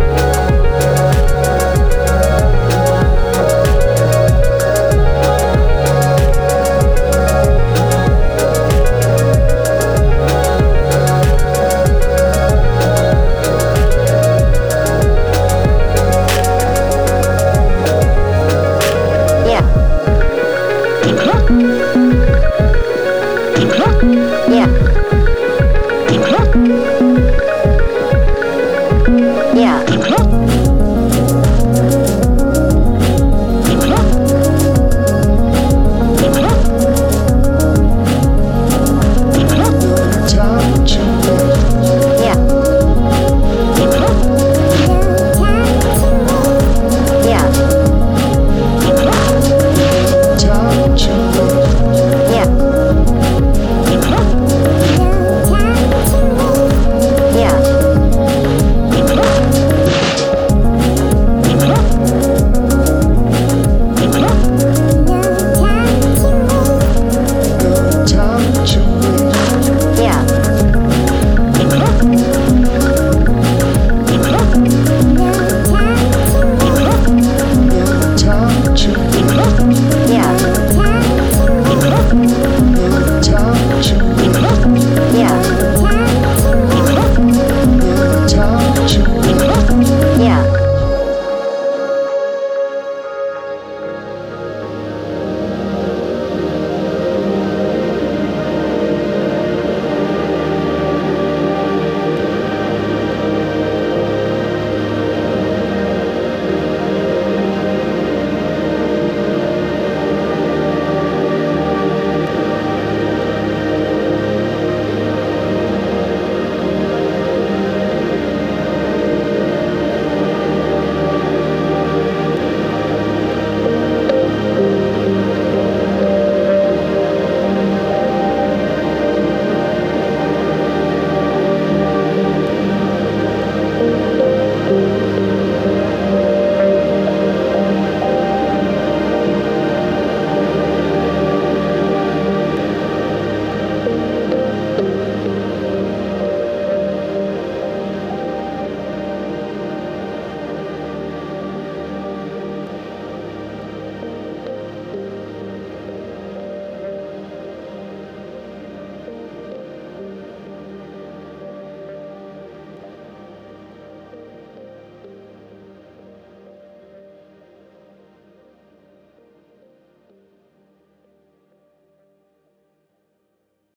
you.